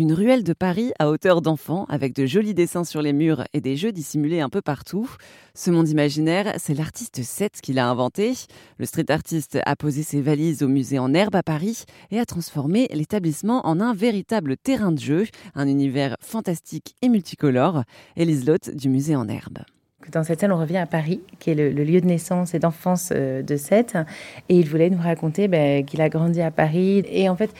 Une ruelle de Paris à hauteur d'enfant, avec de jolis dessins sur les murs et des jeux dissimulés un peu partout. Ce monde imaginaire, c'est l'artiste Seth qui l'a inventé. Le street artiste a posé ses valises au musée en herbe à Paris et a transformé l'établissement en un véritable terrain de jeu, un univers fantastique et multicolore. Élise Lotte du musée en herbe. Dans cette scène, on revient à Paris, qui est le, lieu de naissance et d'enfance euh, de Seth. Et il voulait nous raconter ben, qu'il a grandi à Paris. Et en fait,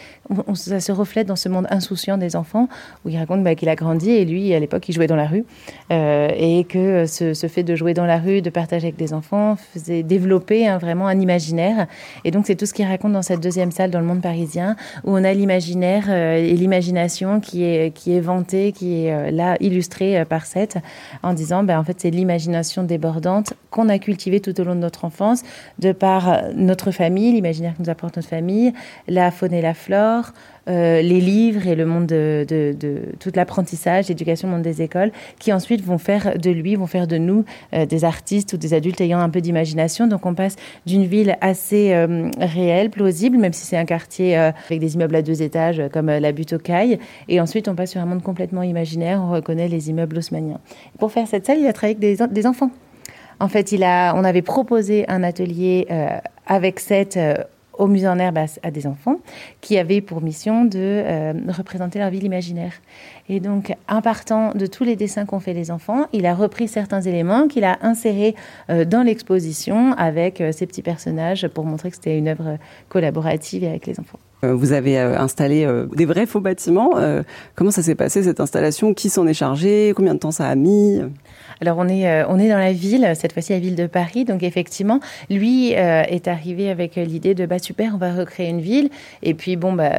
ça se reflète dans ce monde insouciant des enfants, où il raconte ben, qu'il a grandi et lui, à l'époque, il jouait dans la rue. Euh, et que ce, fait de jouer dans la rue, de partager avec des enfants, faisait développer hein, vraiment un imaginaire. Et donc, c'est tout ce qu'il raconte dans cette deuxième salle dans le monde parisien, où on a l'imaginaire euh, et l'imagination qui est, qui est vantée, qui est là illustrée par Seth, en disant, ben, en fait, c'est l'imagination l'imagination débordante qu'on a cultivée tout au long de notre enfance, de par notre famille, l'imaginaire que nous apporte notre famille, la faune et la flore, euh, les livres et le monde de, tout l'apprentissage, l'éducation, le monde des écoles, qui ensuite vont faire de lui, vont faire de nous euh, des artistes ou des adultes ayant un peu d'imagination. Donc on passe d'une ville assez euh, réelle, plausible, même si c'est un quartier avec des immeubles à deux étages comme la butte aux Cailles, et ensuite on passe sur un monde complètement imaginaire, on reconnaît les immeubles haussmanniens. Pour faire cette salle, il a travaillé avec des, enfants. En fait, on avait proposé un atelier avec cette au musée en herbe à, des enfants qui avaient pour mission de euh, représenter leur ville imaginaire. Et donc, en partant de tous les dessins qu'ont fait les enfants, il a repris certains éléments qu'il a insérés euh, dans l'exposition avec euh, ces petits personnages pour montrer que c'était une œuvre collaborative avec les enfants. Vous avez installé des vrais faux bâtiments. Comment ça s'est passé cette installation? Qui s'en est chargé? Combien de temps ça a mis? Alors on est, euh, on est dans la ville, cette fois-ci la ville de Paris. Donc effectivement, lui euh, est arrivé avec euh, l'idée de bah super, on va recréer une ville. Et puis bon bah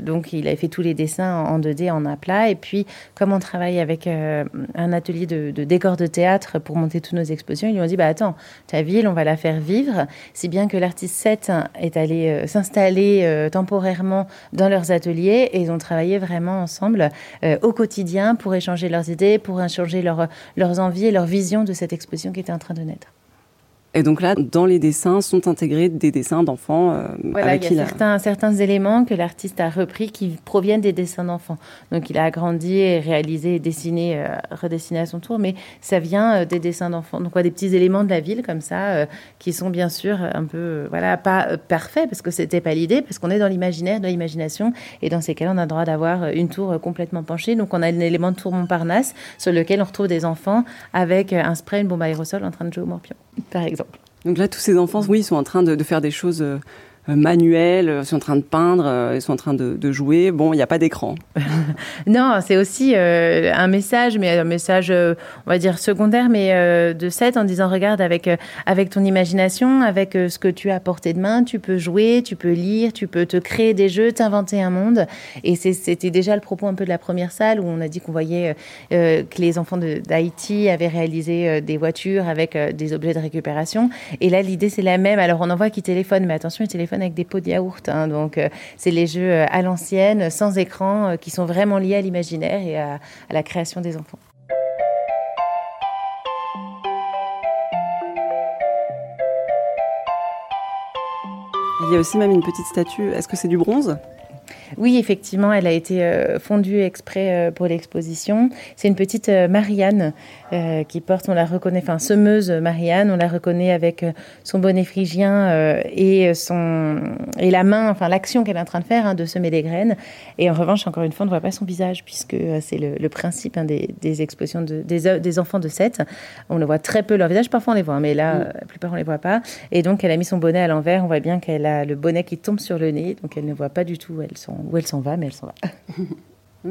donc il a fait tous les dessins en 2D en aplat. Et puis comme on travaille avec un atelier de, de, décor de théâtre pour monter toutes nos expositions, ils lui ont dit bah attends, ta ville, on va la faire vivre. Si bien que l'artiste 7 est allé s'installer temporairement dans leurs ateliers et ils ont travaillé vraiment ensemble au quotidien pour échanger leurs idées, pour échanger leurs leurs envies et leur vision de cette exposition qui était en train de naître. Et donc là, dans les dessins sont intégrés des dessins d'enfants. Euh, voilà, il y a certains, certains éléments que l'artiste a repris qui proviennent des dessins d'enfants. Donc il a agrandi et réalisé, dessiné, euh, redessiné à son tour, mais ça vient euh, des dessins d'enfants. Donc quoi, des petits éléments de la ville comme ça, qui sont bien sûr un peu, voilà, pas parfaits parce que c'était pas l'idée, parce qu'on est dans l'imaginaire, dans l'imagination, et dans ces cas-là, on a le droit d'avoir une tour complètement penchée. Donc on a un élément de tour Montparnasse sur lequel on retrouve des enfants avec un spray, une bombe aérosol en train de jouer au morpion, par exemple. Donc là, tous ces enfants, oui, ils sont en train de, faire des choses euh, manuels, euh, sont en train de peindre, euh, ils sont en train de, jouer. Bon, il n'y a pas d'écran. non, c'est aussi un message, mais un message, on va dire secondaire, mais de 7 en disant regarde avec avec ton imagination, avec ce que tu as à portée de main, tu peux jouer, tu peux lire, tu peux te créer des jeux, t'inventer un monde. Et c'était déjà le propos un peu de la première salle où on a dit qu'on voyait que les enfants d'Haïti avaient réalisé des voitures avec des objets de récupération. Et là, l'idée c'est la même. Alors on en voit qui téléphonent, mais attention, ils téléphonent avec des pots de yaourt. Hein. donc, euh, c'est les jeux euh, à l'ancienne, sans écran, euh, qui sont vraiment liés à l'imaginaire et à, la création des enfants. Il y a aussi même une petite statue. Est-ce que c'est du bronze? Oui, effectivement, elle a été euh, fondue exprès euh, pour l'exposition. C'est une petite euh, Marianne qui porte, on la reconnaît, enfin semeuse Marianne, on la reconnaît avec son bonnet phrygien et son et la main, enfin l'action qu'elle est en train de faire hein, de semer des graines. Et en revanche, encore une fois, on ne voit pas son visage puisque c'est le, principe hein, des, expositions de, des, enfants de 7. On ne voit très peu leur visage. Parfois on les voit, mais là, la plupart on les voit pas. Et donc elle a mis son bonnet à l'envers. On voit bien qu'elle a le bonnet qui tombe sur le nez, donc elle ne voit pas du tout. Elles sont où elle s'en va, mais elle s'en va.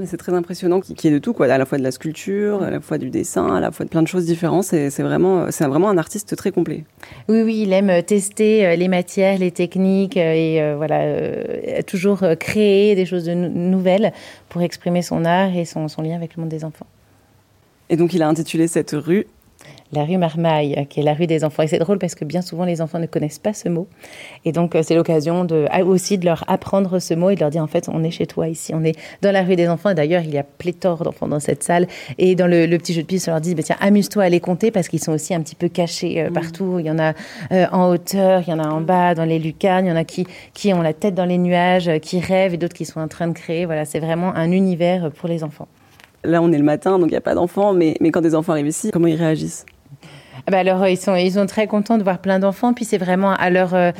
C'est très impressionnant qu'il y ait de tout, quoi. À la fois de la sculpture, à la fois du dessin, à la fois de plein de choses différentes. C'est vraiment, c'est vraiment un artiste très complet. Oui, oui, il aime tester euh, les matières, les techniques euh, et euh, voilà, toujours créer des choses de nouvelles pour exprimer son art et son, son lien avec le monde des enfants. Et donc, il a intitulé cette rue la rue Marmaille, qui est la rue des enfants. Et c'est drôle parce que bien souvent, les enfants ne connaissent pas ce mot. Et donc, c'est l'occasion de, aussi de leur apprendre ce mot et de leur dire, en fait, on est chez toi ici, on est dans la rue des enfants. D'ailleurs, il y a pléthore d'enfants dans cette salle. Et dans le, petit jeu de piste, on leur dit, bah, tiens, amuse-toi à les compter parce qu'ils sont aussi un petit peu cachés mmh. partout. Il y en a en hauteur, il y en a en bas, dans les lucarnes, il y en a qui, qui ont la tête dans les nuages, qui rêvent et d'autres qui sont en train de créer. Voilà, c'est vraiment un univers pour les enfants. Là, on est le matin, donc il n'y a pas d'enfants, mais, quand des enfants arrivent ici, comment ils réagissent? Ah bah alors, ils sont, ils sont très contents de voir plein d'enfants. Puis c'est vraiment à leur, euh,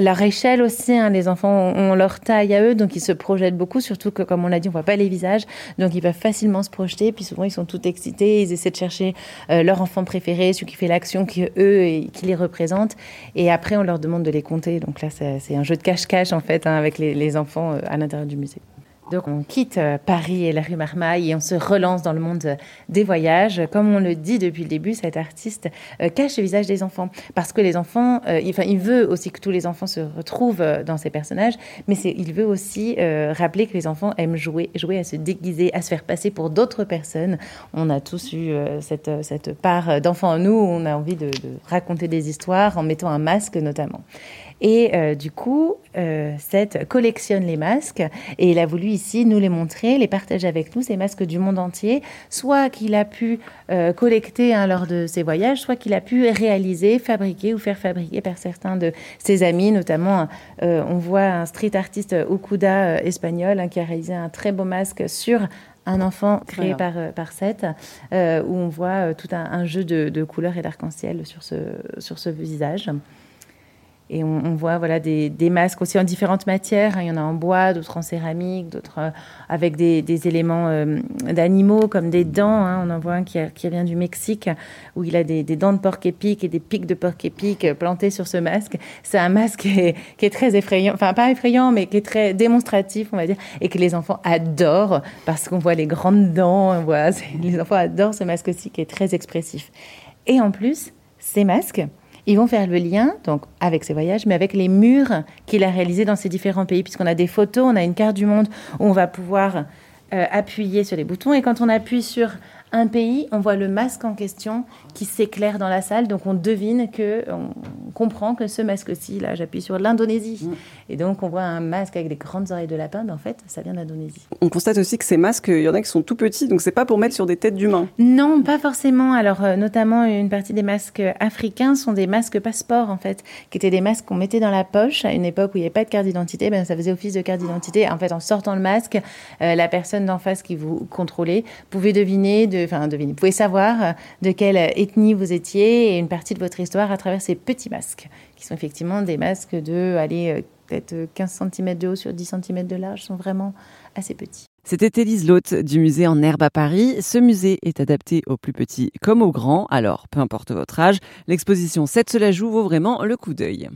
leur échelle aussi. Hein. Les enfants ont, leur taille à eux, donc ils se projettent beaucoup. Surtout que, comme on l'a dit, on voit pas les visages, donc ils peuvent facilement se projeter. Puis souvent, ils sont tout excités. Ils essaient de chercher euh, leur enfant préféré, celui qui fait l'action, qui eux et qui les représente. Et après, on leur demande de les compter. Donc là, c'est un jeu de cache-cache en fait hein, avec les, enfants euh, à l'intérieur du musée. Donc on quitte euh, Paris et la rue Marmaille et on se relance dans le monde euh, des voyages. Comme on le dit depuis le début, cet artiste euh, cache le visage des enfants parce que les enfants, enfin, il veut aussi que tous les enfants se retrouvent dans ces personnages, mais il veut aussi rappeler que les enfants aiment jouer, jouer à se déguiser, à se faire passer pour d'autres personnes. On a tous eu cette, cette part d'enfants en nous, on a envie de raconter des histoires en mettant un masque notamment. Et euh, du coup, euh, Seth collectionne les masques et il a voulu ici nous les montrer, les partager avec nous, ces masques du monde entier, soit qu'il a pu euh, collecter hein, lors de ses voyages, soit qu'il a pu réaliser, fabriquer ou faire fabriquer par certains de ses amis, notamment on voit un street artiste Okuda espagnol hein, qui a réalisé un très beau masque sur un enfant créé par, par Seth, où on voit tout un, jeu de, de couleurs et d'arc-en-ciel sur ce, sur ce visage. Et on, voit voilà des, masques aussi en différentes matières. Il y en a en bois, d'autres en céramique, d'autres euh, avec des, éléments euh, d'animaux comme des dents. Hein. On en voit un qui, vient du Mexique où il a des, dents de porc-épic et des pics de porc-épic plantés sur ce masque. C'est un masque qui est, très effrayant, enfin pas effrayant, mais qui est très démonstratif, on va dire, et que les enfants adorent parce qu'on voit les grandes dents. Les enfants adorent ce masque aussi qui est très expressif. Et en plus, ces masques, ils vont faire le lien donc avec ses voyages, mais avec les murs qu'il a réalisés dans ces différents pays, puisqu'on a des photos, on a une carte du monde où on va pouvoir euh, appuyer sur les boutons, et quand on appuie sur un pays, on voit le masque en question qui s'éclaire dans la salle, donc on devine que, on comprend que ce masque-ci, là, j'appuie sur l'Indonésie, mm. et donc on voit un masque avec des grandes oreilles de lapin, mais en fait, ça vient d'Indonésie. On constate aussi que ces masques, il y en a qui sont tout petits, donc c'est pas pour mettre sur des têtes d'humains. Non, pas forcément. Alors, euh, notamment, une partie des masques africains sont des masques passeports, en fait, qui étaient des masques qu'on mettait dans la poche à une époque où il n'y avait pas de carte d'identité, ben, ça faisait office de carte d'identité. En fait, en sortant le masque, euh, la personne d'en face qui vous contrôlait pouvait deviner de enfin vous pouvez savoir euh, de quelle ethnie vous étiez et une partie de votre histoire à travers ces petits masques, qui sont effectivement des masques de, aller euh, peut-être 15 cm de haut sur 10 cm de large, sont vraiment assez petits. C'était Élise Lotte du musée en herbe à Paris. Ce musée est adapté aux plus petits comme aux grands, alors peu importe votre âge, l'exposition 7 se la joue vaut vraiment le coup d'œil.